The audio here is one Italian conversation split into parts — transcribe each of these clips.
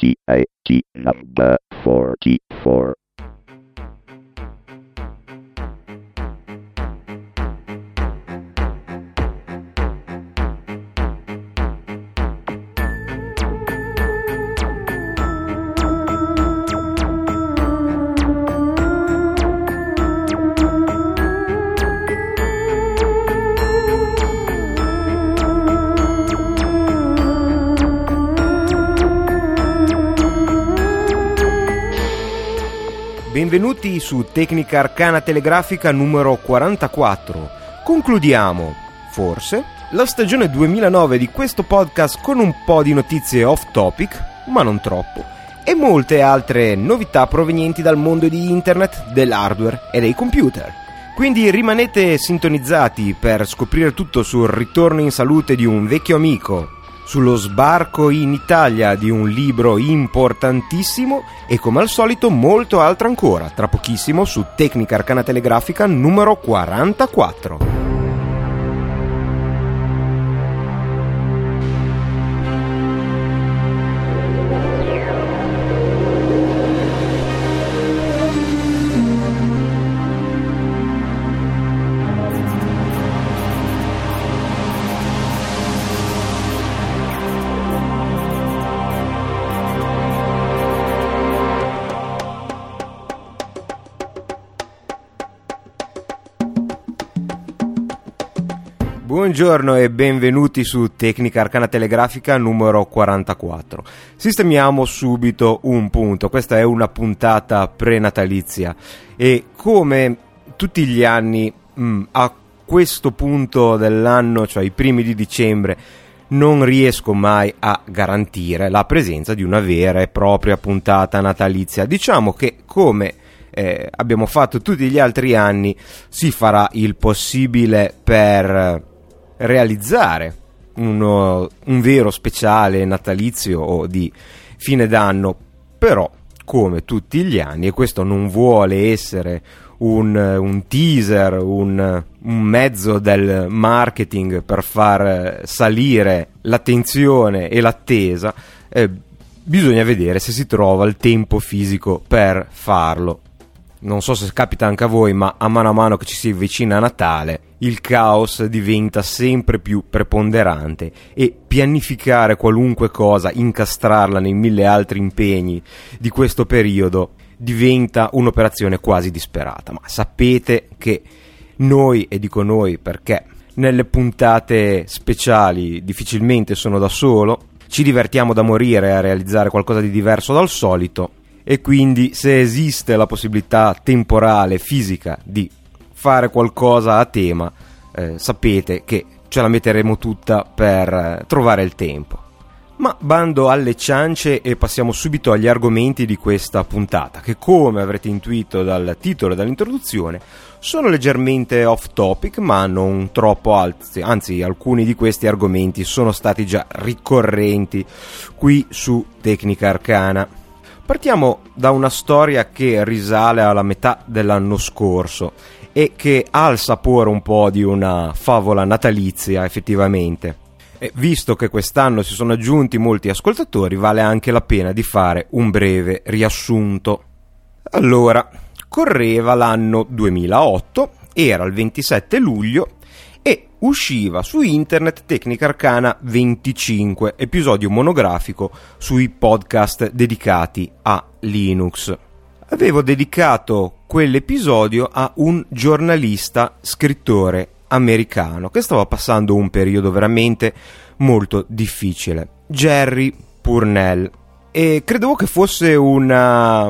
T I T number 44. Benvenuti su Tecnica Arcana Telegrafica numero 44. Concludiamo, forse, la stagione 2009 di questo podcast con un po' di notizie off topic, ma non troppo, e molte altre novità provenienti dal mondo di internet, dell'hardware e dei computer. Quindi rimanete sintonizzati per scoprire tutto sul ritorno in salute di un vecchio amico, sullo sbarco in Italia di un libro importantissimo e come al solito molto altro ancora, tra pochissimo su Tecnica Arcana Telegrafica numero 44. Buongiorno e benvenuti su Tecnica Arcana Telegrafica numero 44. Sistemiamo subito un punto, questa è una puntata prenatalizia e come tutti gli anni mh, mm, a questo punto dell'anno, cioè i primi di dicembre, non riesco mai a garantire la presenza di una vera e propria puntata natalizia. Diciamo che come eh, abbiamo fatto tutti gli altri anni, si farà il possibile per realizzare uno, un vero speciale natalizio o di fine d'anno, però come tutti gli anni, e questo non vuole essere un, un teaser, un, un, mezzo del marketing per far salire l'attenzione e l'attesa, eh, bisogna vedere se si trova il tempo fisico per farlo non so se capita anche a voi, ma a mano a mano che ci si avvicina a Natale, il caos diventa sempre più preponderante e pianificare qualunque cosa, incastrarla nei mille altri impegni di questo periodo diventa un'operazione quasi disperata. Ma sapete che noi, e dico noi perché nelle puntate speciali difficilmente sono da solo, ci divertiamo da morire a realizzare qualcosa di diverso dal solito e quindi se esiste la possibilità temporale, fisica di fare qualcosa a tema, eh, sapete che ce la metteremo tutta per eh, trovare il tempo. Ma bando alle ciance e passiamo subito agli argomenti di questa puntata, che come avrete intuito dal titolo e dall'introduzione, sono leggermente off topic, ma non troppo alti, anzi alcuni di questi argomenti sono stati già ricorrenti qui su Tecnica Arcana. Partiamo da una storia che risale alla metà dell'anno scorso e che ha il sapore un po' di una favola natalizia effettivamente. E visto che quest'anno si sono aggiunti molti ascoltatori, vale anche la pena di fare un breve riassunto. Allora, correva l'anno 2008, era il 27 luglio usciva su internet Tecnica Arcana 25, episodio monografico sui podcast dedicati a Linux. Avevo dedicato quell'episodio a un giornalista scrittore americano che stava passando un periodo veramente molto difficile, Jerry Purnell. E credevo che fosse una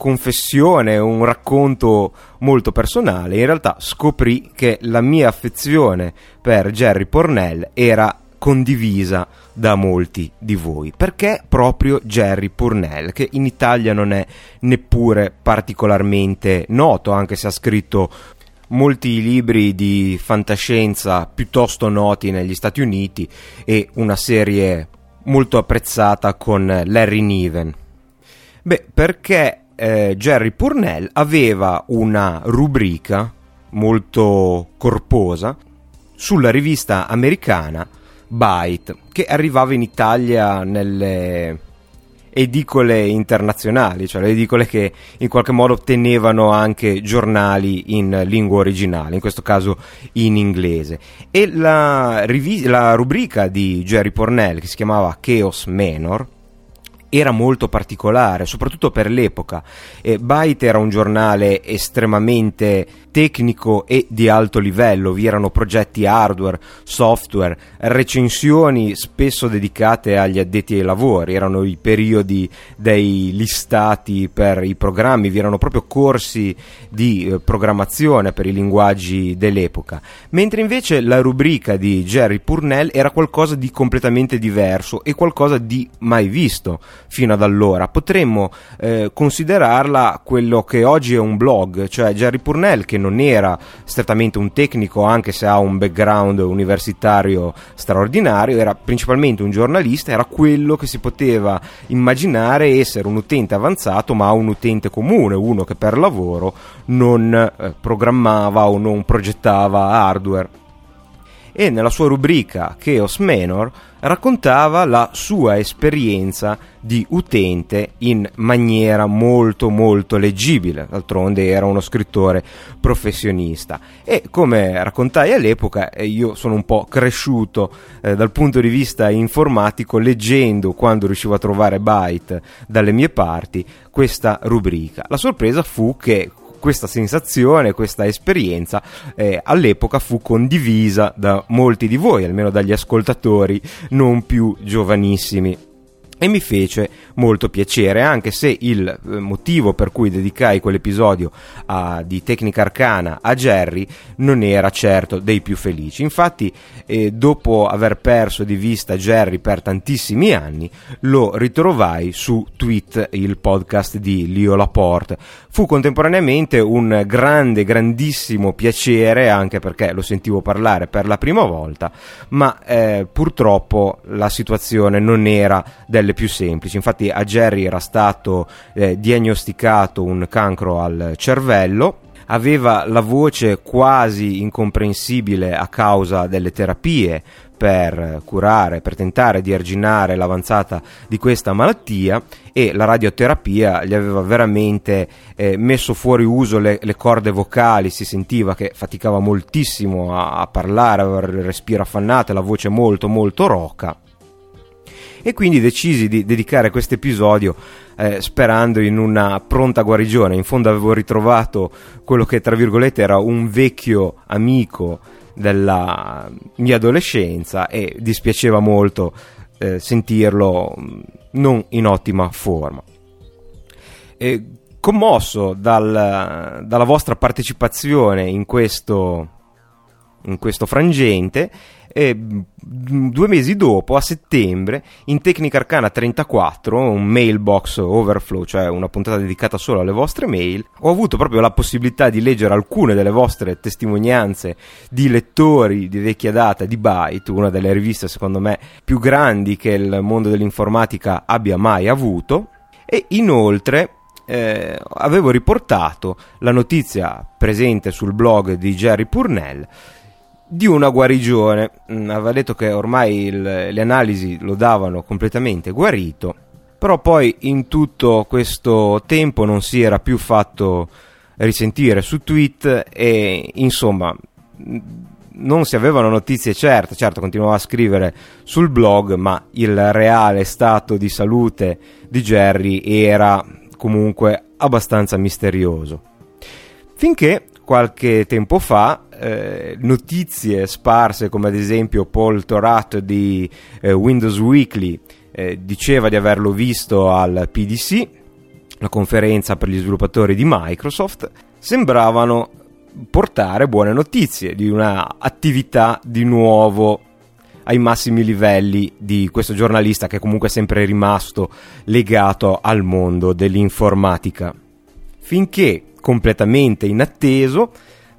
confessione, un racconto molto personale, in realtà scoprì che la mia affezione per Jerry Pornell era condivisa da molti di voi. Perché proprio Jerry Purnell, che in Italia non è neppure particolarmente noto, anche se ha scritto molti libri di fantascienza piuttosto noti negli Stati Uniti e una serie molto apprezzata con Larry Niven. Beh, perché eh, Jerry Purnell aveva una rubrica molto corposa sulla rivista americana Byte che arrivava in Italia nelle edicole internazionali, cioè le edicole che in qualche modo tenevano anche giornali in lingua originale, in questo caso in inglese. E la, rivi- la rubrica di Jerry Pornell che si chiamava Chaos Menor era molto particolare, soprattutto per l'epoca. Eh, Byte era un giornale estremamente tecnico e di alto livello, vi erano progetti hardware, software, recensioni spesso dedicate agli addetti ai lavori, erano i periodi dei listati per i programmi, vi erano proprio corsi di eh, programmazione per i linguaggi dell'epoca, mentre invece la rubrica di Jerry Purnell era qualcosa di completamente diverso e qualcosa di mai visto fino ad allora. Potremmo eh, considerarla quello che oggi è un blog, cioè Jerry Purnell che non era strettamente un tecnico anche se ha un background universitario straordinario, era principalmente un giornalista, era quello che si poteva immaginare essere un utente avanzato ma un utente comune, uno che per lavoro non eh, programmava o non progettava hardware e nella sua rubrica Chaos Menor raccontava la sua esperienza di utente in maniera molto molto leggibile, d'altronde era uno scrittore professionista e come raccontai all'epoca eh, io sono un po' cresciuto eh, dal punto di vista informatico leggendo quando riuscivo a trovare byte dalle mie parti questa rubrica. La sorpresa fu che questa sensazione, questa esperienza eh, all'epoca fu condivisa da molti di voi, almeno dagli ascoltatori non più giovanissimi e mi fece molto piacere, anche se il eh, motivo per cui dedicai quell'episodio a, di Tecnica Arcana a Jerry non era certo dei più felici. Infatti, eh, dopo aver perso di vista Jerry per tantissimi anni, lo ritrovai su Tweet, il podcast di Leo Laporte. Fu contemporaneamente un grande, grandissimo piacere, anche perché lo sentivo parlare per la prima volta, ma eh, purtroppo la situazione non era delle delle più semplici. Infatti a Jerry era stato eh, diagnosticato un cancro al cervello aveva la voce quasi incomprensibile a causa delle terapie per curare, per tentare di arginare l'avanzata di questa malattia e la radioterapia gli aveva veramente eh, messo fuori uso le, le, corde vocali, si sentiva che faticava moltissimo a, a parlare, aveva il respiro affannato la voce molto molto roca e quindi decisi di dedicare questo episodio eh, sperando in una pronta guarigione. In fondo avevo ritrovato quello che tra virgolette era un vecchio amico della mia adolescenza e dispiaceva molto eh, sentirlo mm, non in ottima forma. E commosso dal, dalla vostra partecipazione in questo, in questo frangente e mm, due mesi dopo, a settembre, in Tecnica Arcana 34, un mailbox overflow, cioè una puntata dedicata solo alle vostre mail, ho avuto proprio la possibilità di leggere alcune delle vostre testimonianze di lettori di vecchia data di Byte, una delle riviste secondo me più grandi che il mondo dell'informatica abbia mai avuto, e inoltre eh, avevo riportato la notizia presente sul blog di Jerry Purnell di una guarigione. Mm, aveva detto che ormai il, le analisi lo davano completamente guarito, però poi in tutto questo tempo non si era più fatto risentire su tweet e insomma non si avevano notizie certe, certo continuava a scrivere sul blog, ma il reale stato di salute di Jerry era comunque abbastanza misterioso. Finché qualche tempo fa eh, notizie sparse come ad esempio Paul Torat di eh, Windows Weekly eh, diceva di averlo visto al PDC, la conferenza per gli sviluppatori di Microsoft, sembravano portare buone notizie di una attività di nuovo ai massimi livelli di questo giornalista che comunque è sempre rimasto legato al mondo dell'informatica. Finché completamente inatteso,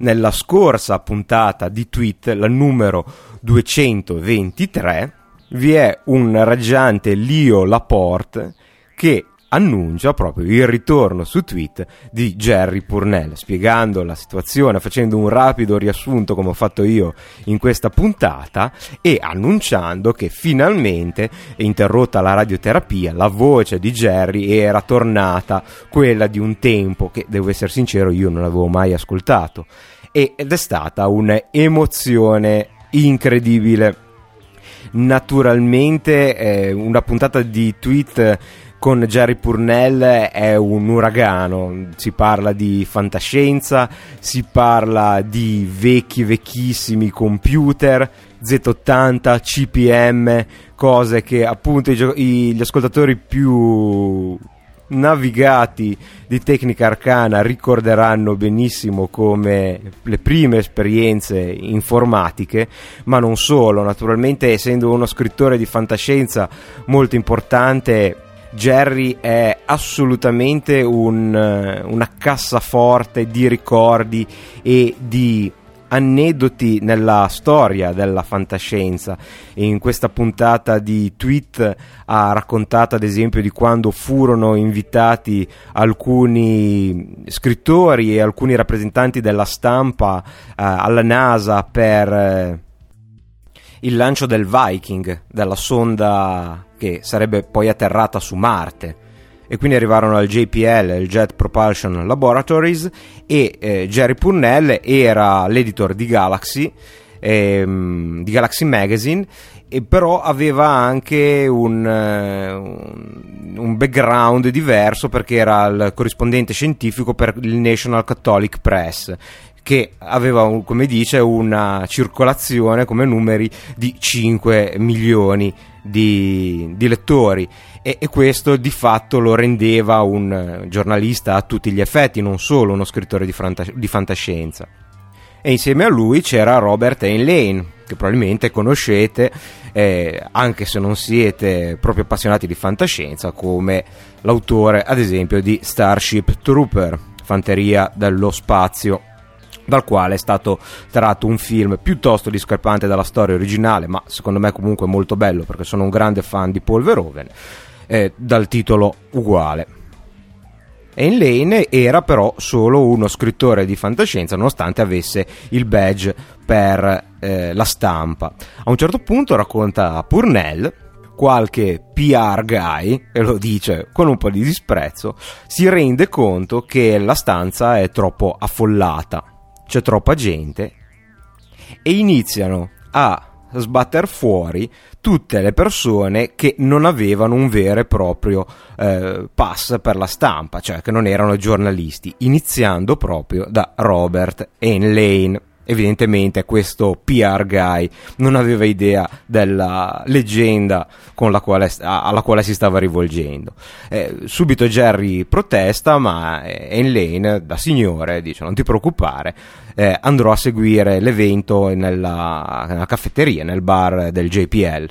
nella scorsa puntata di tweet, la numero 223, vi è un raggiante Leo Laporte che annuncia proprio il ritorno su tweet di Jerry Purnell, spiegando la situazione, facendo un rapido riassunto come ho fatto io in questa puntata e annunciando che finalmente, interrotta la radioterapia, la voce di Jerry era tornata quella di un tempo che, devo essere sincero, io non avevo mai ascoltato. Ed è stata un'emozione incredibile naturalmente eh, una puntata di tweet con Jerry Purnell è un uragano, si parla di fantascienza, si parla di vecchi vecchissimi computer, Z80, CPM, cose che appunto i, gli ascoltatori più navigati di tecnica arcana ricorderanno benissimo come le prime esperienze informatiche, ma non solo, naturalmente essendo uno scrittore di fantascienza molto importante Jerry è assolutamente un, una cassaforte di ricordi e di aneddoti nella storia della fantascienza. In questa puntata di tweet ha raccontato ad esempio di quando furono invitati alcuni scrittori e alcuni rappresentanti della stampa eh, alla NASA per eh, il lancio del Viking, della sonda che sarebbe poi atterrata su Marte. E quindi arrivarono al JPL, il Jet Propulsion Laboratories, e eh, Jerry Purnell era l'editor di Galaxy, ehm, di Galaxy Magazine, e però aveva anche un, uh, un, background diverso perché era il corrispondente scientifico per il National Catholic Press che aveva, come dice, una circolazione come numeri di 5 milioni di, di lettori e, e, questo di fatto lo rendeva un giornalista a tutti gli effetti, non solo uno scrittore di, fanta- di fantascienza. E insieme a lui c'era Robert Heinlein, che probabilmente conoscete, eh, anche se non siete proprio appassionati di fantascienza, come l'autore, ad esempio, di Starship Trooper, Fanteria dello Spazio dal quale è stato tratto un film piuttosto discrepante dalla storia originale, ma secondo me comunque molto bello perché sono un grande fan di Paul Verhoeven, eh, dal titolo uguale. Anne Lane era però solo uno scrittore di fantascienza nonostante avesse il badge per eh, la stampa. A un certo punto racconta Purnell qualche PR guy, e lo dice con un po' di disprezzo, si rende conto che la stanza è troppo affollata c'è troppa gente e iniziano a sbatter fuori tutte le persone che non avevano un vero e proprio eh, pass per la stampa, cioè che non erano giornalisti, iniziando proprio da Robert Lane evidentemente questo PR guy non aveva idea della leggenda quale, alla quale si stava rivolgendo. Eh, subito Jerry protesta, ma Lane, da signore, dice: Non ti preoccupare, eh, andrò a seguire l'evento nella, nella caffetteria, nel bar del JPL.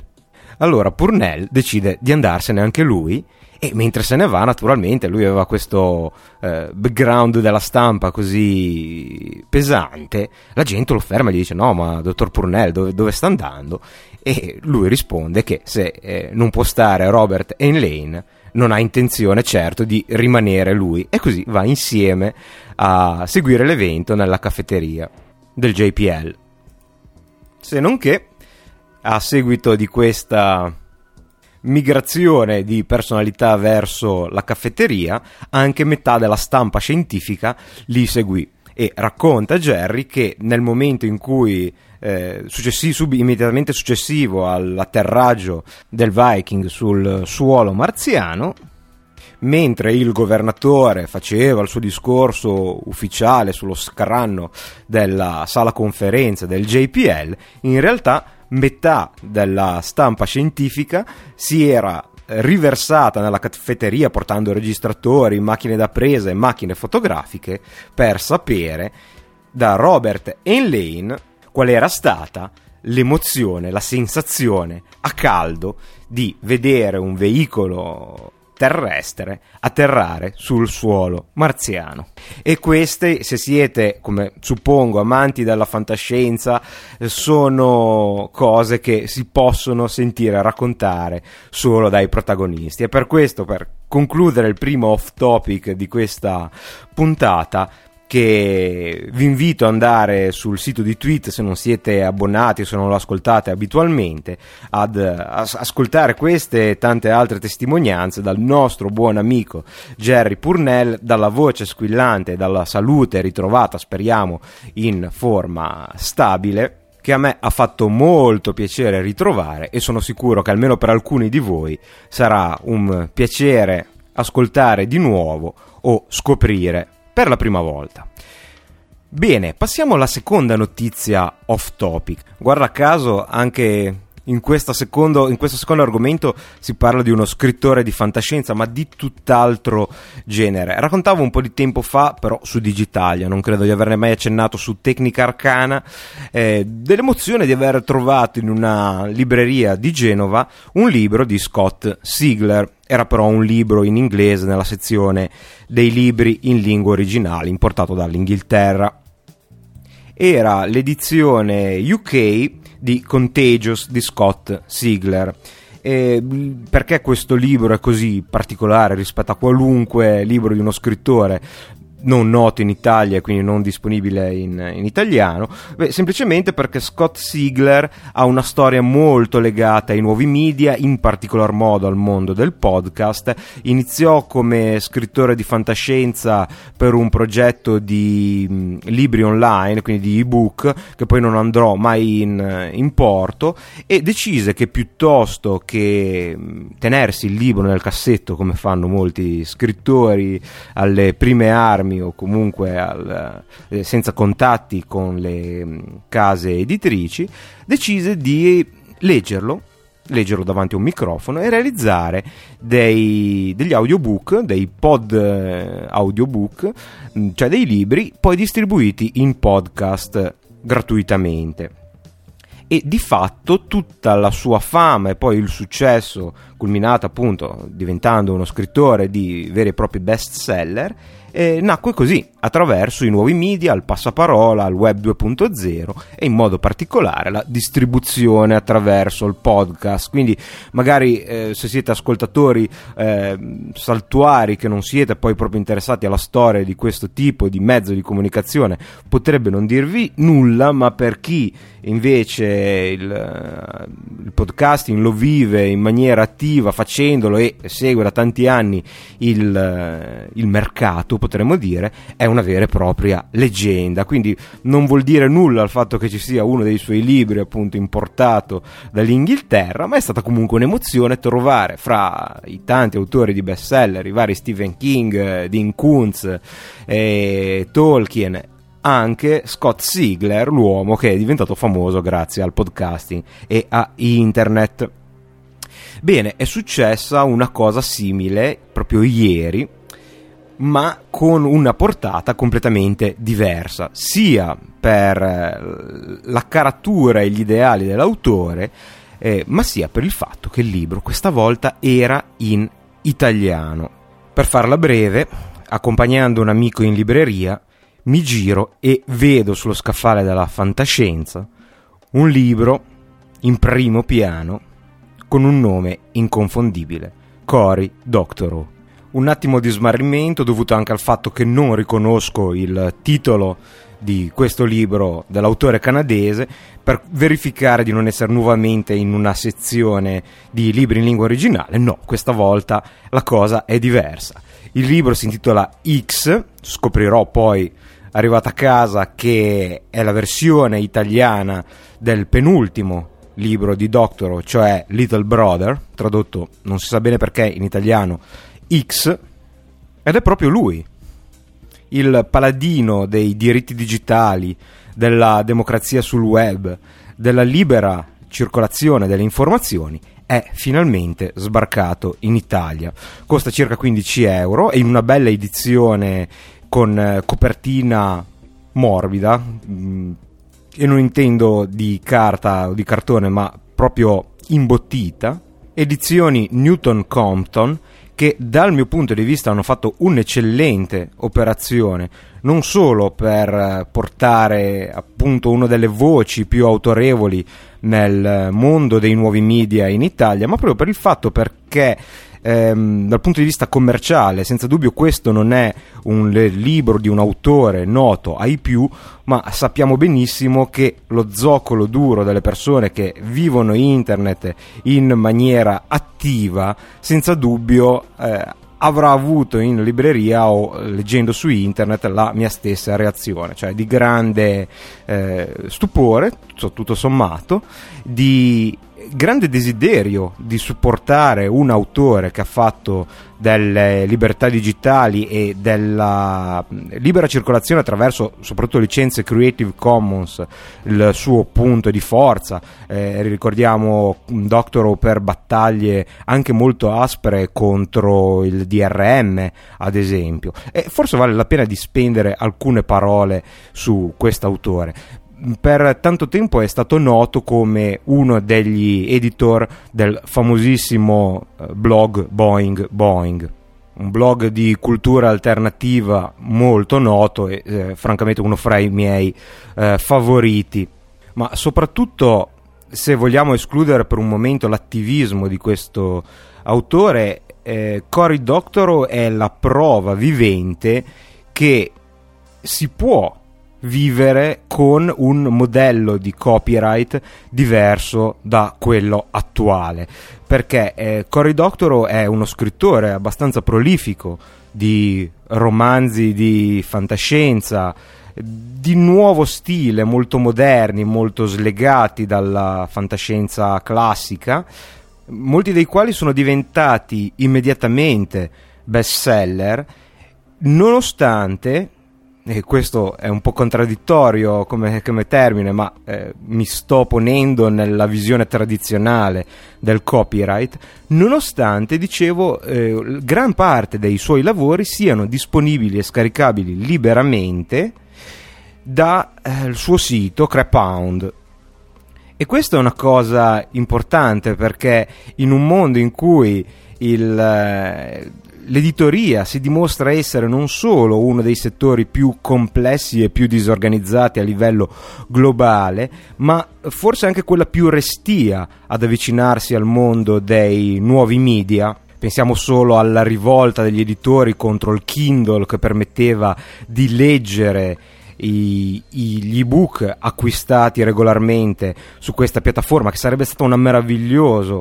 Allora Purnell decide di andarsene anche lui e mentre se ne va, naturalmente, lui aveva questo eh, background della stampa così pesante, la gente lo ferma e gli dice: No, ma dottor Purnell, dove, dove sta andando? E lui risponde che se eh, non può stare Robert Lane, non ha intenzione certo di rimanere lui, e così va insieme a seguire l'evento nella caffetteria del JPL. Se non che, a seguito di questa migrazione di personalità verso la caffetteria, anche metà della stampa scientifica li seguì e racconta Jerry che nel momento in cui eh, successi, sub, immediatamente successivo all'atterraggio del Viking sul suolo marziano mentre il governatore faceva il suo discorso ufficiale sullo scranno della sala conferenze del JPL, in realtà metà della stampa scientifica si era riversata nella caffetteria portando registratori, macchine da presa e macchine fotografiche per sapere da Robert Lane qual era stata l'emozione, la sensazione a caldo di vedere un veicolo terrestre atterrare sul suolo marziano. E queste, se siete, come suppongo, amanti della fantascienza, sono cose che si possono sentire raccontare solo dai protagonisti. E per questo, per concludere il primo off topic di questa puntata, che vi invito ad andare sul sito di Tweet se non siete abbonati o se non lo ascoltate abitualmente ad ascoltare queste e tante altre testimonianze dal nostro buon amico Jerry Purnell dalla voce squillante e dalla salute ritrovata speriamo in forma stabile che a me ha fatto molto piacere ritrovare e sono sicuro che almeno per alcuni di voi sarà un piacere ascoltare di nuovo o scoprire per la prima volta. Bene, passiamo alla seconda notizia off topic. Guarda caso anche in, secondo, in, questo secondo argomento si parla di uno scrittore di fantascienza, ma di tutt'altro genere. Raccontavo un po' di tempo fa, però su Digitalia, non credo di averne mai accennato su Tecnica Arcana, eh, dell'emozione di aver trovato in una libreria di Genova un libro di Scott Siegler. Era però un libro in inglese nella sezione dei libri in lingua originale, importato dall'Inghilterra. Era l'edizione UK di Contagious di Scott Siegler. E perché questo libro è così particolare rispetto a qualunque libro di uno scrittore? Non noto in Italia e quindi non disponibile in, in italiano, Beh, semplicemente perché Scott Siegler ha una storia molto legata ai nuovi media, in particolar modo al mondo del podcast. Iniziò come scrittore di fantascienza per un progetto di mh, libri online, quindi di ebook, che poi non andrò mai in, in porto, e decise che piuttosto che mh, tenersi il libro nel cassetto, come fanno molti scrittori alle prime armi, armi o comunque al, eh, senza contatti con le mm, case editrici, decise di leggerlo leggerlo davanti a un microfono e realizzare dei, degli audiobook, dei pod eh, audiobook, mh, cioè dei libri poi distribuiti in podcast gratuitamente. E di fatto tutta la sua fama e poi il successo culminato appunto diventando uno scrittore di veri e propri best seller eh, nacque così, attraverso i nuovi media, il passaparola, il web 2.0 e in modo particolare la distribuzione attraverso il podcast. Quindi magari eh, se siete ascoltatori eh, saltuari che non siete poi proprio interessati alla storia di questo tipo di mezzo di comunicazione, potrebbe non dirvi nulla, ma per chi invece il, il podcasting lo vive in maniera attiva facendolo e segue da tanti anni il, il mercato, potremmo dire, è una vera e propria leggenda. Quindi non vuol dire nulla il fatto che ci sia uno dei suoi libri appunto importato dall'Inghilterra, ma è stata comunque un'emozione trovare fra i tanti autori di bestseller, i vari Stephen King, Dean Kuntz, eh, Tolkien anche Scott Siegler, l'uomo che è diventato famoso grazie al podcasting e a internet. Bene, è successa una cosa simile proprio ieri ma con una portata completamente diversa, sia per eh, la caratura e gli ideali dell'autore, eh, ma sia per il fatto che il libro questa volta era in italiano. Per farla breve, accompagnando un amico in libreria, mi giro e vedo sullo scaffale della fantascienza un libro in primo piano con un nome inconfondibile, Cory Doctorow un attimo di smarrimento dovuto anche al fatto che non riconosco il titolo di questo libro dell'autore canadese per verificare di non essere nuovamente in una sezione di libri in lingua originale. No, questa volta la cosa è diversa. Il libro si intitola X, scoprirò poi arrivata a casa che è la versione italiana del penultimo libro di Doctorow, cioè Little Brother, tradotto non si sa bene perché in italiano X ed è proprio lui, il paladino dei diritti digitali, della democrazia sul web, della libera circolazione delle informazioni, è finalmente sbarcato in Italia. Costa circa 15 euro e in una bella edizione con eh, copertina morbida, mm, e non intendo di carta o di cartone, ma proprio imbottita. Edizioni Newton Compton che dal mio punto di vista hanno fatto un'eccellente operazione, non solo per eh, portare appunto una delle voci più autorevoli nel mondo dei nuovi media in Italia, ma proprio per il fatto perché ehm, dal punto di vista commerciale, senza dubbio questo non è un libro di un autore noto ai più, ma sappiamo benissimo che lo zoccolo duro delle persone che vivono internet in maniera attiva, senza dubbio eh, avrà avuto in libreria o leggendo su internet la mia stessa reazione, cioè di grande eh, stupore, tutto sommato, di grande desiderio di supportare un autore che ha fatto delle libertà digitali e della libera circolazione attraverso soprattutto licenze Creative Commons il suo punto di forza. Eh, ricordiamo Doctorow per battaglie anche molto aspre contro il DRM ad esempio. E forse vale la pena di spendere alcune parole su quest'autore per tanto tempo è stato noto come uno degli editor del famosissimo eh, blog Boeing Boeing. Un blog di cultura alternativa molto noto e eh, francamente uno fra i miei eh, favoriti. Ma soprattutto se vogliamo escludere per un momento l'attivismo di questo autore eh, Cory Doctorow è la prova vivente che si può vivere con un modello di copyright diverso da quello attuale. Perché eh, Cory Doctorow è uno scrittore abbastanza prolifico di romanzi di fantascienza di nuovo stile, molto moderni, molto slegati dalla fantascienza classica, molti dei quali sono diventati immediatamente bestseller, nonostante e questo è un po' contraddittorio come, come termine, ma eh, mi sto ponendo nella visione tradizionale del copyright, nonostante, dicevo, eh, gran parte dei suoi lavori siano disponibili e scaricabili liberamente dal eh, suo sito Crepound. E questa è una cosa importante perché in un mondo in cui il, eh, l'editoria si dimostra essere non solo uno dei settori più complessi e più disorganizzati a livello globale, ma forse anche quella più restia ad avvicinarsi al mondo dei nuovi media. Pensiamo solo alla rivolta degli editori contro il Kindle che permetteva di leggere i, gli ebook acquistati regolarmente su questa piattaforma, che sarebbe stato,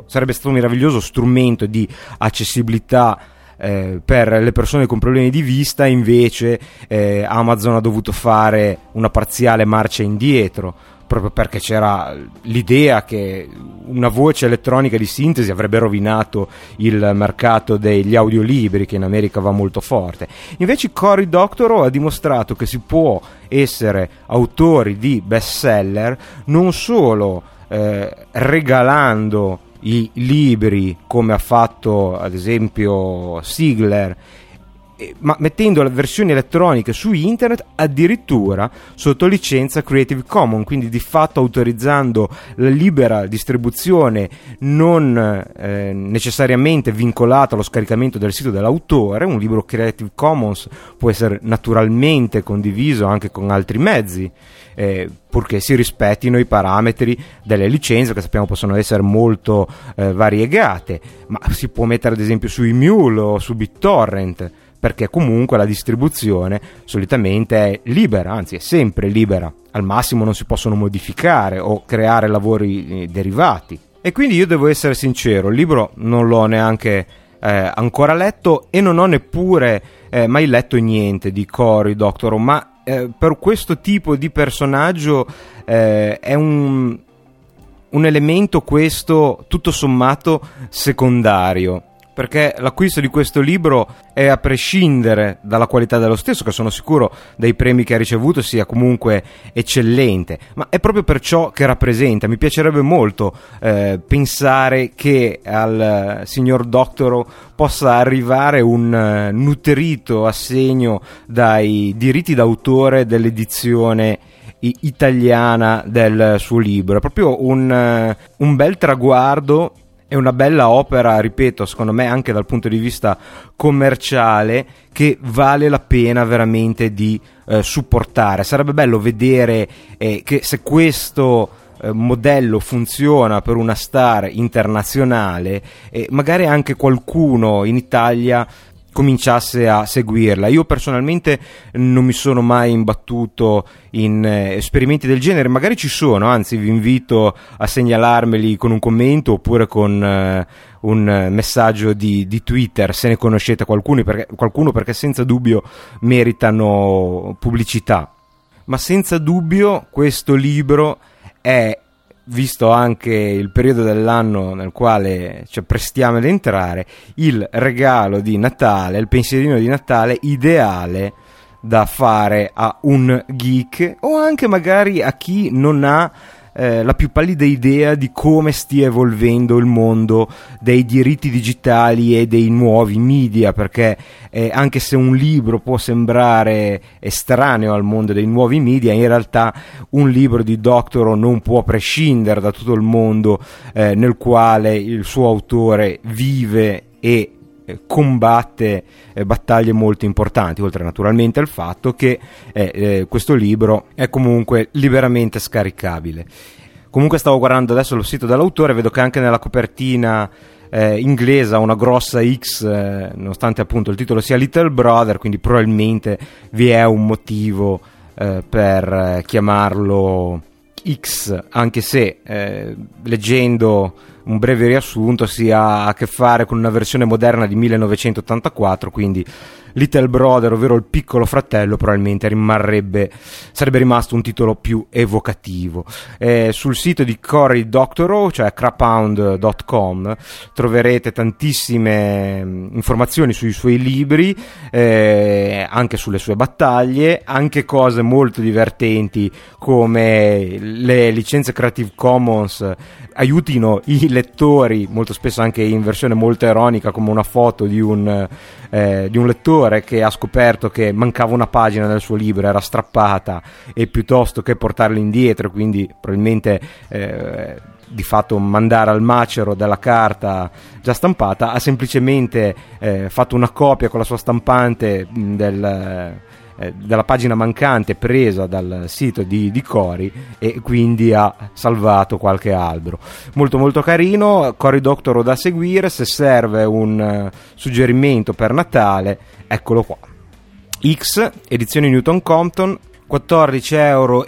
sarebbe stato un meraviglioso strumento di accessibilità eh, per le persone con problemi di vista invece eh, Amazon ha dovuto fare una parziale marcia indietro proprio perché c'era l'idea che una voce elettronica di sintesi avrebbe rovinato il mercato degli audiolibri che in America va molto forte. Invece Cory Doctorow ha dimostrato che si può essere autori di bestseller non solo eh, regalando i libri come ha fatto ad esempio Sigler ma mettendo le versioni elettroniche su internet addirittura sotto licenza Creative Commons, quindi di fatto autorizzando la libera distribuzione non eh, necessariamente vincolata allo scaricamento del sito dell'autore. Un libro Creative Commons può essere naturalmente condiviso anche con altri mezzi eh, purché si rispettino i parametri delle licenze che sappiamo possono essere molto eh, variegate, ma si può mettere ad esempio su Emule o su BitTorrent perché comunque la distribuzione solitamente è libera, anzi è sempre libera, al massimo non si possono modificare o creare lavori eh, derivati. E quindi io devo essere sincero, il libro non l'ho neanche eh, ancora letto e non ho neppure eh, mai letto niente di Cory Doctorow, ma eh, per questo tipo di personaggio eh, è un, un elemento questo tutto sommato secondario perché l'acquisto di questo libro è a prescindere dalla qualità dello stesso, che sono sicuro dei premi che ha ricevuto sia comunque eccellente, ma è proprio per ciò che rappresenta. Mi piacerebbe molto eh, pensare che al signor Doctoro possa arrivare un uh, nutrito assegno dai diritti d'autore dell'edizione italiana del suo libro. È proprio un, uh, un bel traguardo è una bella opera, ripeto, secondo me anche dal punto di vista commerciale, che vale la pena veramente di eh, supportare. Sarebbe bello vedere eh, che se questo eh, modello funziona per una star internazionale, eh, magari anche qualcuno in Italia cominciasse a seguirla. Io personalmente non mi sono mai imbattuto in eh, esperimenti del genere, magari ci sono, anzi vi invito a segnalarmeli con un commento oppure con eh, un messaggio di, di, Twitter se ne conoscete qualcuno perché, qualcuno perché senza dubbio meritano pubblicità. Ma senza dubbio questo libro è visto anche il periodo dell'anno nel quale ci apprestiamo ad entrare, il regalo di Natale, il pensierino di Natale ideale da fare a un geek o anche magari a chi non ha eh, la più pallida idea di come stia evolvendo il mondo dei diritti digitali e dei nuovi media, perché eh, anche se un libro può sembrare estraneo al mondo dei nuovi media, in realtà un libro di Doctorow non può prescindere da tutto il mondo eh, nel quale il suo autore vive e combatte eh, battaglie molto importanti, oltre naturalmente al fatto che eh, eh, questo libro è comunque liberamente scaricabile. Comunque stavo guardando adesso il sito dell'autore, vedo che anche nella copertina eh, inglese ha una grossa X, eh, nonostante appunto il titolo sia Little Brother, quindi probabilmente vi è un motivo per chiamarlo X, anche se leggendo un breve riassunto si ha a che fare con una versione moderna di 1984, quindi Little Brother, ovvero il piccolo fratello, probabilmente rimarrebbe, sarebbe rimasto un titolo più evocativo. Eh, sul sito di Cory Doctorow, cioè craphound.com, troverete tantissime informazioni sui suoi libri, eh, anche sulle sue battaglie, anche cose molto divertenti come le licenze Creative Commons aiutino i lettori, molto spesso anche in versione molto ironica, come una foto di un, eh, di un lettore che ha scoperto che mancava una pagina nel suo libro, era strappata, e piuttosto che portarla indietro, quindi probabilmente eh, di fatto mandare al macero della carta già stampata, ha semplicemente eh, fatto una copia con la sua stampante del eh, della pagina mancante presa dal sito di, di Cori e quindi ha salvato qualche albero. Molto molto carino, Cori Doctoro da seguire, se serve un uh, suggerimento per Natale, eccolo qua. X, edizione Newton Compton, 14,90 euro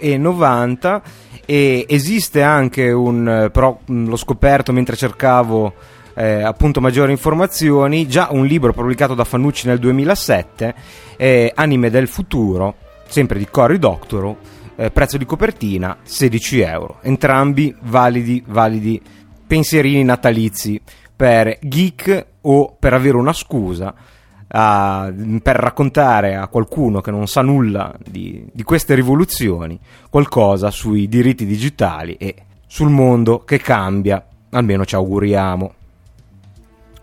e esiste anche un, però l'ho scoperto mentre cercavo eh, appunto maggiori informazioni, già un libro pubblicato da Fanucci nel 2007, eh, Anime del futuro, sempre di Cory Doctorow, eh, prezzo di copertina 16 euro, entrambi validi, validi pensierini natalizi per geek o per avere una scusa Uh, per raccontare a qualcuno che non sa nulla di, di, queste rivoluzioni qualcosa sui diritti digitali e sul mondo che cambia, almeno ci auguriamo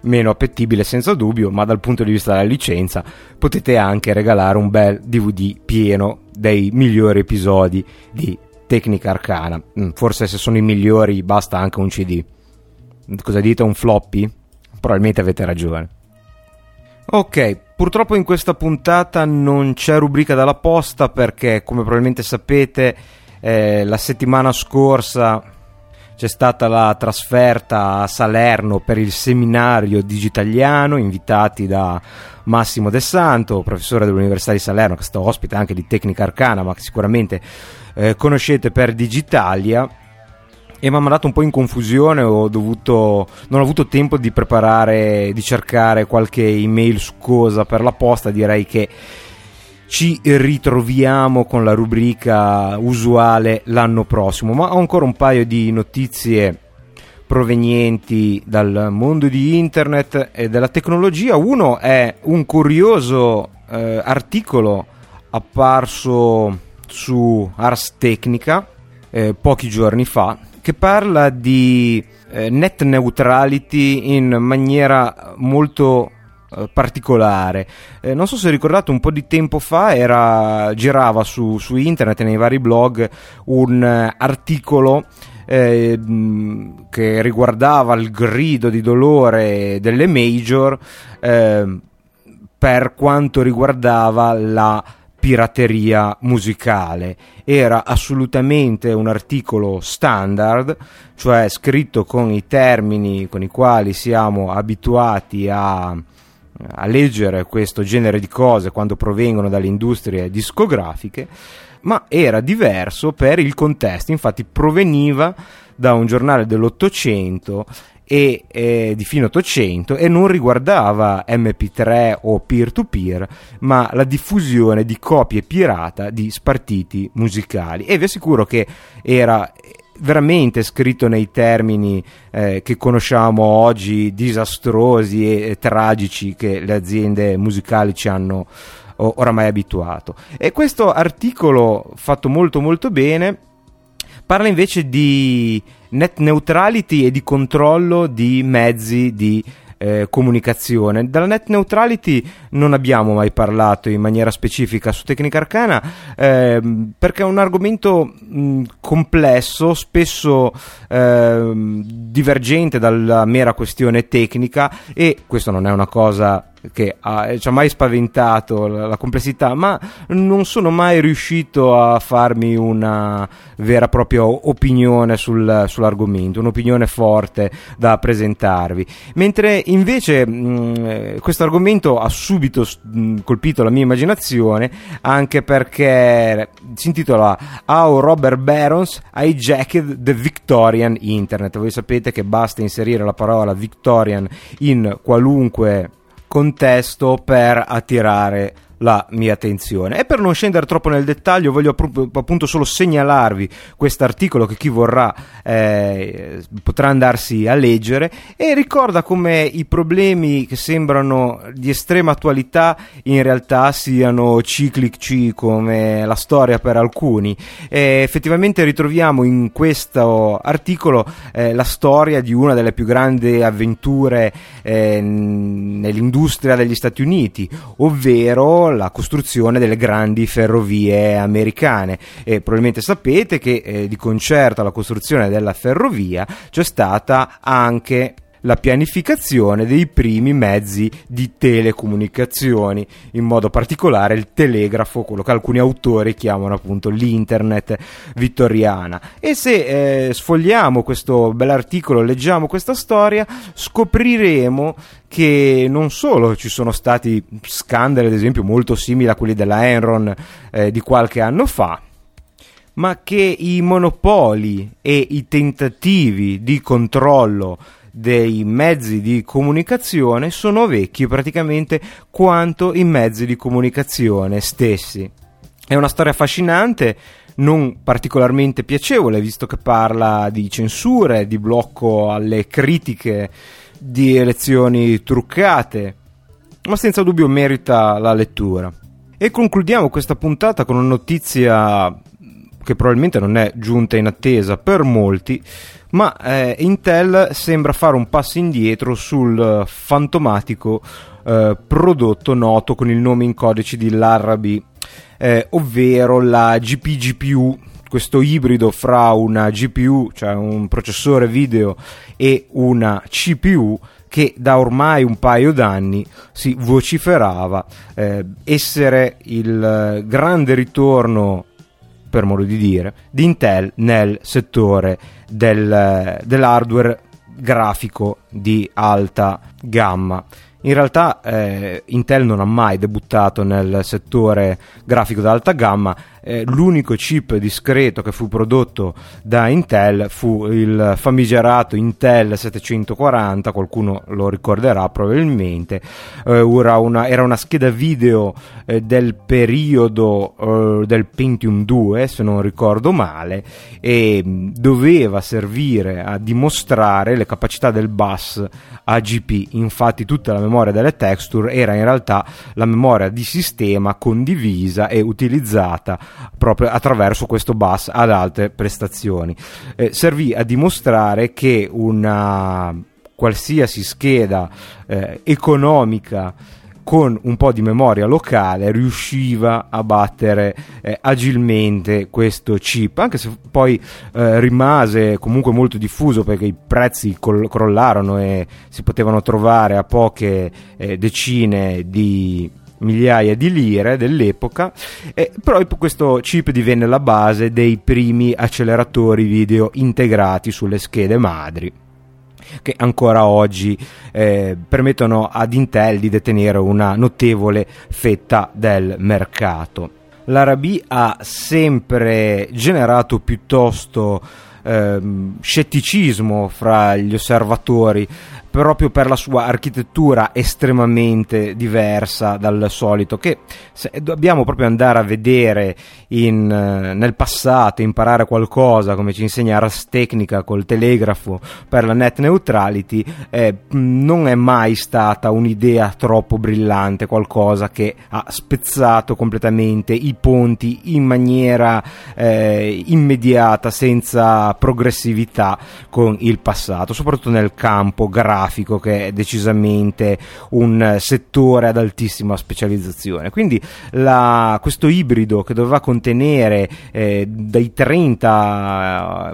meno appetibile senza dubbio, ma dal punto di vista della licenza potete anche regalare un bel DVD pieno dei migliori episodi di Tecnica Arcana. Mm, forse se sono i migliori basta anche un CD. Cosa dite? Un floppy? Probabilmente avete ragione. Ok, purtroppo in questa puntata non c'è rubrica dalla posta perché, come probabilmente sapete, eh, la settimana scorsa c'è stata la trasferta a Salerno per il seminario digitaliano, invitati da Massimo De Santo, professore dell'Università di Salerno, che sta ospite anche di Tecnica Arcana, ma che sicuramente eh, conoscete per Digitalia. E mi ha mandato un po' in confusione, ho dovuto, non ho avuto tempo di preparare, di cercare qualche email succosa per la posta, direi che ci ritroviamo con la rubrica usuale l'anno prossimo, ma ho ancora un paio di notizie provenienti dal mondo di internet e della tecnologia. Uno è un curioso eh, articolo apparso su Ars Technica eh, pochi giorni fa che parla di eh, net neutrality in maniera molto eh, particolare. Eh, non so se ricordate, un po' di tempo fa era, girava su, su internet nei vari blog un uh, articolo eh, che riguardava il grido di dolore delle major eh, per quanto riguardava la pirateria musicale. Era assolutamente un articolo standard, cioè scritto con i termini con i quali siamo abituati a, a leggere questo genere di cose quando provengono dalle industrie discografiche, ma era diverso per il contesto, infatti proveniva da un giornale dell'Ottocento e eh, di fine 800 e non riguardava MP3 o peer-to-peer, ma la diffusione di copie pirata di spartiti musicali. E vi assicuro che era veramente scritto nei termini eh, che conosciamo oggi, disastrosi e, e, tragici che le aziende musicali ci hanno oramai abituato. E questo articolo fatto molto molto bene parla invece di net neutrality e di controllo di mezzi di eh, comunicazione. Dalla net neutrality non abbiamo mai parlato in maniera specifica su Tecnica Arcana eh, perché è un argomento mh, complesso, spesso eh, divergente dalla mera questione tecnica e questo non è una cosa che ha, ci ha mai spaventato la, la, complessità, ma non sono mai riuscito a farmi una vera e propria opinione sul, sull'argomento, un'opinione forte da presentarvi. Mentre invece mh, questo argomento ha subito mh, colpito la mia immaginazione, anche perché si intitola How Robert Barons hijacked the Victorian Internet. Voi sapete che basta inserire la parola Victorian in qualunque contesto per attirare la mia attenzione. E per non scendere troppo nel dettaglio, voglio appunto solo segnalarvi questo articolo che chi vorrà eh, potrà andarsi a leggere e ricorda come i problemi che sembrano di estrema attualità in realtà siano ciclici come la storia per alcuni. E effettivamente ritroviamo in questo articolo eh, la storia di una delle più grandi avventure eh, nell'industria degli Stati Uniti, ovvero la costruzione delle grandi ferrovie americane. E probabilmente sapete che eh, di concerto alla costruzione della ferrovia c'è stata anche la pianificazione dei primi mezzi di telecomunicazioni, in modo particolare il telegrafo, quello che alcuni autori chiamano appunto l'internet vittoriana. E se eh, sfogliamo questo bell'articolo, leggiamo questa storia, scopriremo che non solo ci sono stati scandali, ad esempio, molto simili a quelli della Enron eh, di qualche anno fa, ma che i monopoli e i tentativi di controllo dei mezzi di comunicazione sono vecchi praticamente quanto i mezzi di comunicazione stessi. È una storia affascinante, non particolarmente piacevole, visto che parla di censure, di blocco alle critiche, di elezioni truccate, ma senza dubbio merita la lettura. E concludiamo questa puntata con una notizia che probabilmente non è giunta in attesa per molti, ma eh, Intel sembra fare un passo indietro sul fantomatico eh, prodotto noto con il nome in codice di Larabi, eh, ovvero la GPGPU, questo ibrido fra una GPU, cioè un processore video, e una CPU che da ormai un paio d'anni si vociferava eh, essere il grande ritorno per modo di dire, di Intel nel settore del, dell'hardware grafico di alta gamma. In realtà eh, Intel non ha mai debuttato nel settore grafico d'alta gamma, eh, l'unico chip discreto che fu prodotto da Intel fu il famigerato Intel 740, qualcuno lo ricorderà probabilmente, eh, era, una, era, una, scheda video eh, del periodo eh, del Pentium 2, se non ricordo male, e doveva servire a dimostrare le capacità del bus AGP, infatti tutta la memoria delle texture era in realtà la memoria di sistema condivisa e utilizzata proprio attraverso questo bus ad alte prestazioni. Eh, servì a dimostrare che una qualsiasi scheda eh, economica con un po' di memoria locale riusciva a battere eh, agilmente questo chip, anche se poi eh, rimase comunque molto diffuso perché i prezzi col- crollarono e si potevano trovare a poche eh, decine di migliaia di lire dell'epoca, eh, però questo chip divenne la base dei primi acceleratori video integrati sulle schede madri che ancora oggi eh, permettono ad Intel di detenere una notevole fetta del mercato. L'Arabi ha sempre generato piuttosto eh, scetticismo fra gli osservatori proprio per la sua architettura estremamente diversa dal solito che dobbiamo proprio andare a vedere in, eh, nel passato imparare qualcosa come ci insegna Ars Technica col telegrafo per la net neutrality eh, non è mai stata un'idea troppo brillante qualcosa che ha spezzato completamente i ponti in maniera eh, immediata senza progressività con il passato soprattutto nel campo grafico grafico che è decisamente un settore ad altissima specializzazione. Quindi la, questo ibrido che doveva contenere eh, dai 30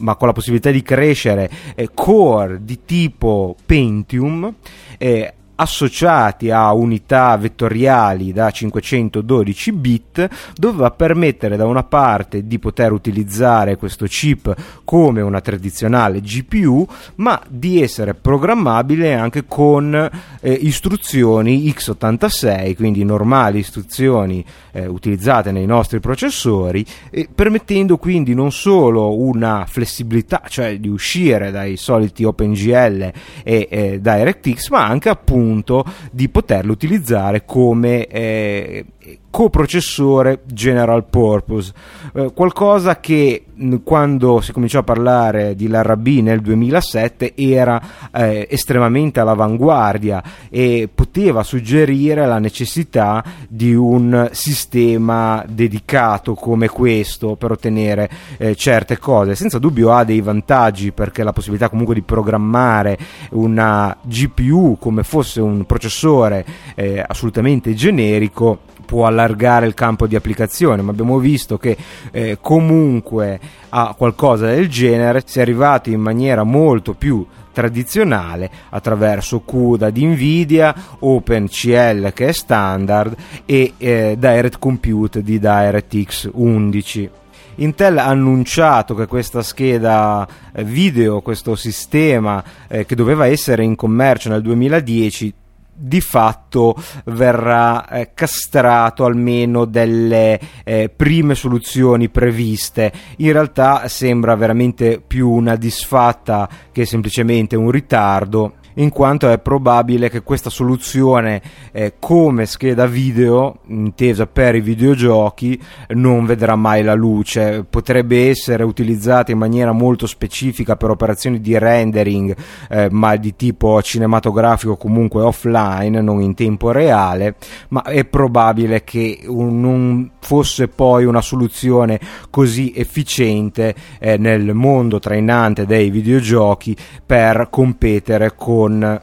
ma con la possibilità di crescere eh, core di tipo Pentium eh, associati a unità vettoriali da 512 bit doveva permettere da una parte di poter utilizzare questo chip come una tradizionale GPU ma di essere programmabile anche con eh, istruzioni x86 quindi normali istruzioni eh, utilizzate nei nostri processori permettendo quindi non solo una flessibilità cioè di uscire dai soliti OpenGL e eh, DirectX ma anche appunto appunto di poterlo utilizzare come eh, coprocessore general purpose, eh, qualcosa che mh, quando si cominciò a parlare di l'RB nel 2007 era eh, estremamente all'avanguardia e poteva suggerire la necessità di un sistema dedicato come questo per ottenere eh, certe cose. Senza dubbio ha dei vantaggi perché la possibilità comunque di programmare una GPU come fosse un processore eh, assolutamente generico può allargare il campo di applicazione, ma abbiamo visto che eh, comunque a qualcosa del genere si è arrivati in maniera molto più tradizionale attraverso CUDA di Nvidia, OpenCL che è standard e eh, Direct Compute di DirectX 11. Intel ha annunciato che questa scheda eh, video, questo sistema eh, che doveva essere in commercio nel 2010 di fatto verrà eh, castrato almeno delle eh, prime soluzioni previste. In realtà sembra veramente più una disfatta che semplicemente un ritardo in quanto è probabile che questa soluzione eh, come scheda video intesa per i videogiochi non vedrà mai la luce. Potrebbe essere utilizzata in maniera molto specifica per operazioni di rendering eh, ma di tipo cinematografico comunque offline non in tempo reale ma è probabile che un, non fosse poi una soluzione così efficiente eh, nel mondo trainante dei videogiochi per competere con con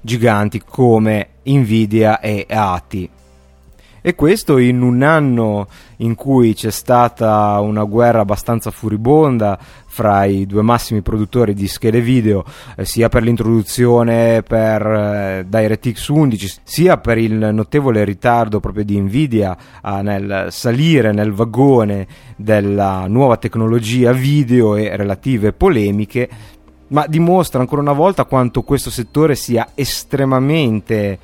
giganti come Nvidia e ATI. E questo in un anno in cui c'è stata una guerra abbastanza furibonda fra i due massimi produttori di schede video, eh, sia per l'introduzione per eh, DirectX 11, sia per il notevole ritardo proprio di Nvidia a, nel salire nel vagone della nuova tecnologia video e relative polemiche, ma dimostra ancora una volta quanto questo settore sia estremamente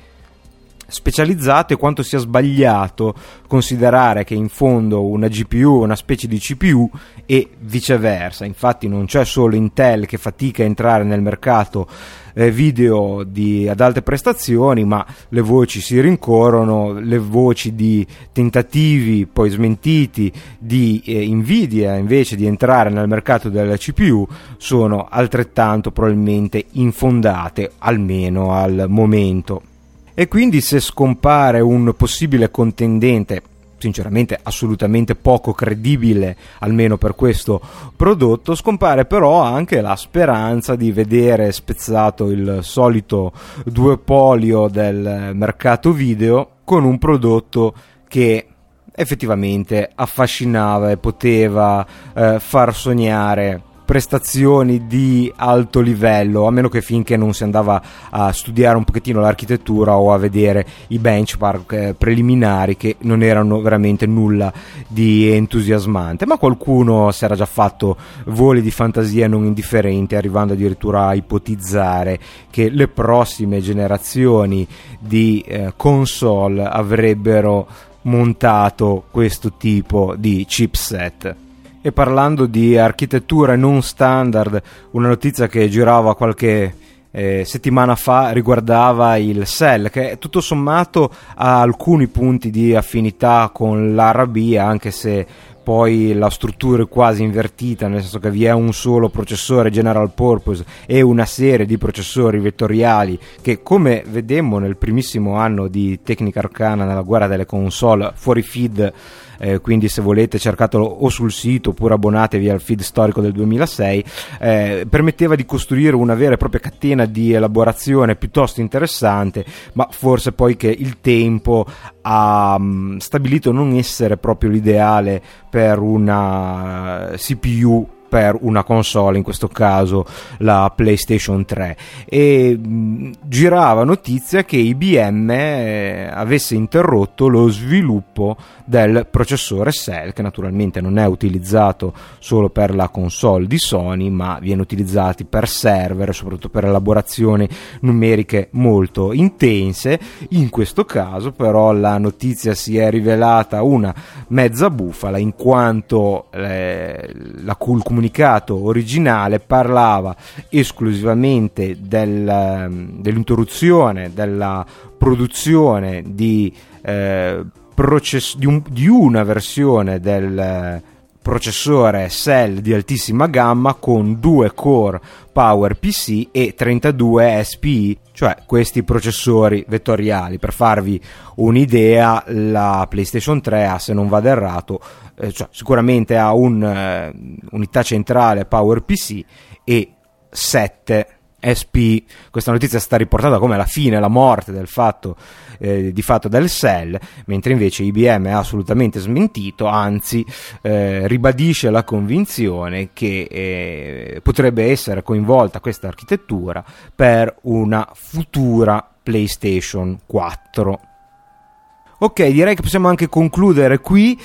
specializzato e quanto sia sbagliato considerare che in fondo una GPU è una specie di CPU e viceversa. Infatti non c'è solo Intel che fatica a entrare nel mercato eh, video di, ad alte prestazioni, ma le voci si rincorrono, le voci di tentativi poi smentiti di eh, Nvidia invece di entrare nel mercato della CPU sono altrettanto probabilmente infondate, almeno al momento. E quindi se scompare un possibile contendente sinceramente assolutamente poco credibile, almeno per questo prodotto, scompare però anche la speranza di vedere spezzato il solito duopolio del mercato video con un prodotto che effettivamente affascinava e poteva eh, far sognare prestazioni di alto livello, a meno che finché non si andava a studiare un pochettino l'architettura o a vedere i benchmark eh, preliminari che non erano veramente nulla di entusiasmante, ma qualcuno si era già fatto voli di fantasia non indifferenti, arrivando addirittura a ipotizzare che le prossime generazioni di eh, console avrebbero montato questo tipo di chipset. E parlando di architettura non standard, una notizia che girava qualche eh, settimana fa riguardava il Cell, che tutto sommato ha alcuni punti di affinità con l'RB, anche se poi la struttura è quasi invertita, nel senso che vi è un solo processore general purpose e una serie di processori vettoriali che come vedemmo nel primissimo anno di Tecnica Arcana nella guerra delle console fuori feed eh, quindi se volete cercatelo o sul sito oppure abbonatevi al feed storico del 2006, eh, permetteva di costruire una vera e propria catena di elaborazione piuttosto interessante, ma forse poi che il tempo ha um, stabilito non essere proprio l'ideale per una CPU per una console, in questo caso la PlayStation 3. E girava notizia che IBM eh, avesse interrotto lo sviluppo del processore Cell, che naturalmente non è utilizzato solo per la console di Sony, ma viene utilizzato per server, soprattutto per elaborazioni numeriche molto intense. In questo caso, però, la notizia si è rivelata una mezza bufala, in quanto eh, la cool comunicato originale parlava esclusivamente del, ehm, dell'interruzione della produzione di, eh, process- di, un, di una versione del processore Cell di altissima gamma con due core PowerPC e 32 SPI, cioè questi processori vettoriali. Per farvi un'idea, la PlayStation 3 ha, se non vado errato, eh, cioè, sicuramente ha un'unità eh, centrale PowerPC e 7 SP, questa notizia è stata riportata come la fine, la morte del fatto, eh, di fatto del Cell, mentre invece IBM ha assolutamente smentito, anzi eh, ribadisce la convinzione che eh, potrebbe essere coinvolta questa architettura per una futura PlayStation 4. Ok, direi che possiamo anche concludere qui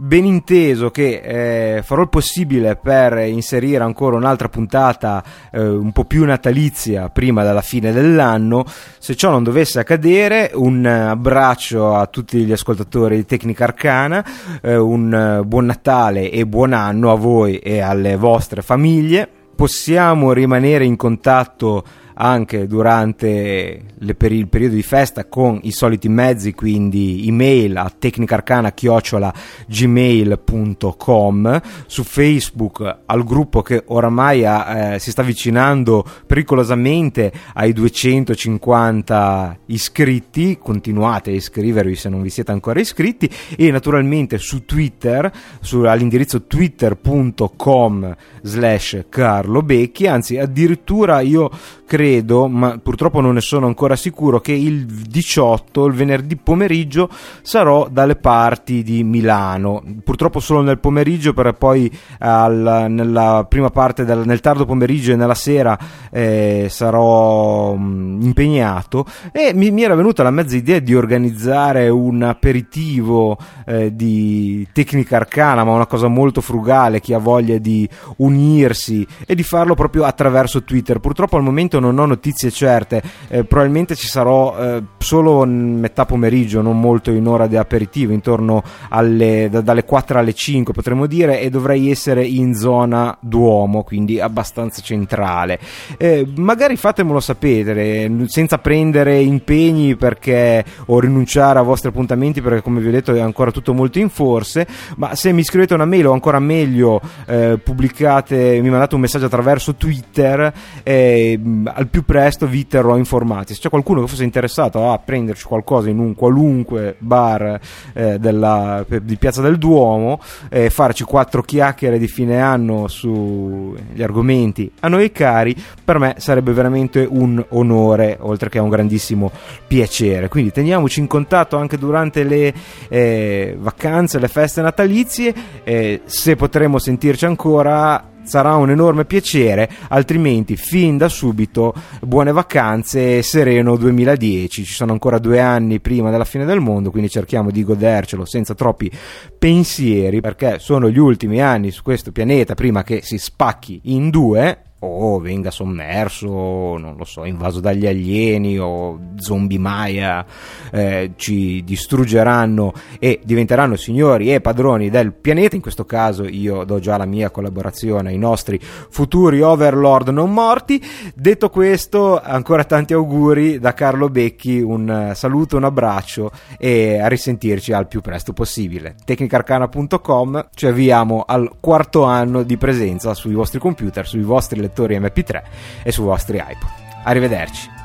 ben inteso che eh, farò il possibile per inserire ancora un'altra puntata eh, un po' più natalizia prima della fine dell'anno. Se ciò non dovesse accadere, un abbraccio a tutti gli ascoltatori di Tecnica Arcana, eh, un buon Natale e buon anno a voi e alle vostre famiglie. Possiamo rimanere in contatto anche durante peri- il periodo di festa con i soliti mezzi, quindi email a tecnicarcana-gmail.com, su Facebook al gruppo che oramai ha, eh, si sta avvicinando pericolosamente ai 250 iscritti, continuate a iscrivervi se non vi siete ancora iscritti. E naturalmente su Twitter su, all'indirizzo twitter.com slash Carlo Becchi, anzi addirittura io credo, ma purtroppo non ne sono ancora sicuro, che il 18, il venerdì pomeriggio, sarò dalle parti di Milano. Purtroppo solo nel pomeriggio, per poi al, nella prima parte, del, nel tardo pomeriggio e nella sera eh, sarò mh, mm, impegnato. E mi, mi, era venuta la mezza idea di organizzare un aperitivo eh, di tecnica arcana, ma una cosa molto frugale, chi ha voglia di unirsi e di farlo proprio attraverso Twitter. Purtroppo al momento momento non ho notizie certe, eh, probabilmente ci sarò eh, solo metà pomeriggio, non molto in ora di aperitivo, intorno alle, da, dalle 4 alle 5 potremmo dire, e dovrei essere in zona Duomo, quindi abbastanza centrale. Eh, magari fatemelo sapere, senza prendere impegni perché o rinunciare a vostri appuntamenti perché come vi ho detto è ancora tutto molto in forse, ma se mi scrivete una mail o ancora meglio eh, pubblicate, mi mandate un messaggio attraverso Twitter, eh, al al più presto vi terrò informati. Se c'è qualcuno che fosse interessato a prenderci qualcosa in un qualunque bar eh, della, di Piazza del Duomo e eh, farci quattro chiacchiere di fine anno sugli argomenti a noi cari, per me sarebbe veramente un onore, oltre che un grandissimo piacere. Quindi teniamoci in contatto anche durante le eh, vacanze, le feste natalizie, eh, se potremo sentirci ancora sarà un enorme piacere, altrimenti fin da subito buone vacanze, sereno 2010, ci sono ancora due anni prima della fine del mondo, quindi cerchiamo di godercelo senza troppi pensieri, perché sono gli ultimi anni su questo pianeta prima che si spacchi in due o venga sommerso, non lo so, invaso dagli alieni o zombie Maya eh, ci distruggeranno e diventeranno signori e padroni del pianeta. In questo caso io do già la mia collaborazione ai nostri futuri overlord non morti. Detto questo, ancora tanti auguri da Carlo Becchi, un saluto, un abbraccio e a risentirci al più presto possibile. Tecnicarcana.com ci avviamo al quarto anno di presenza sui vostri computer, sui vostri lettori MP3 e sui vostri iPod. Arrivederci.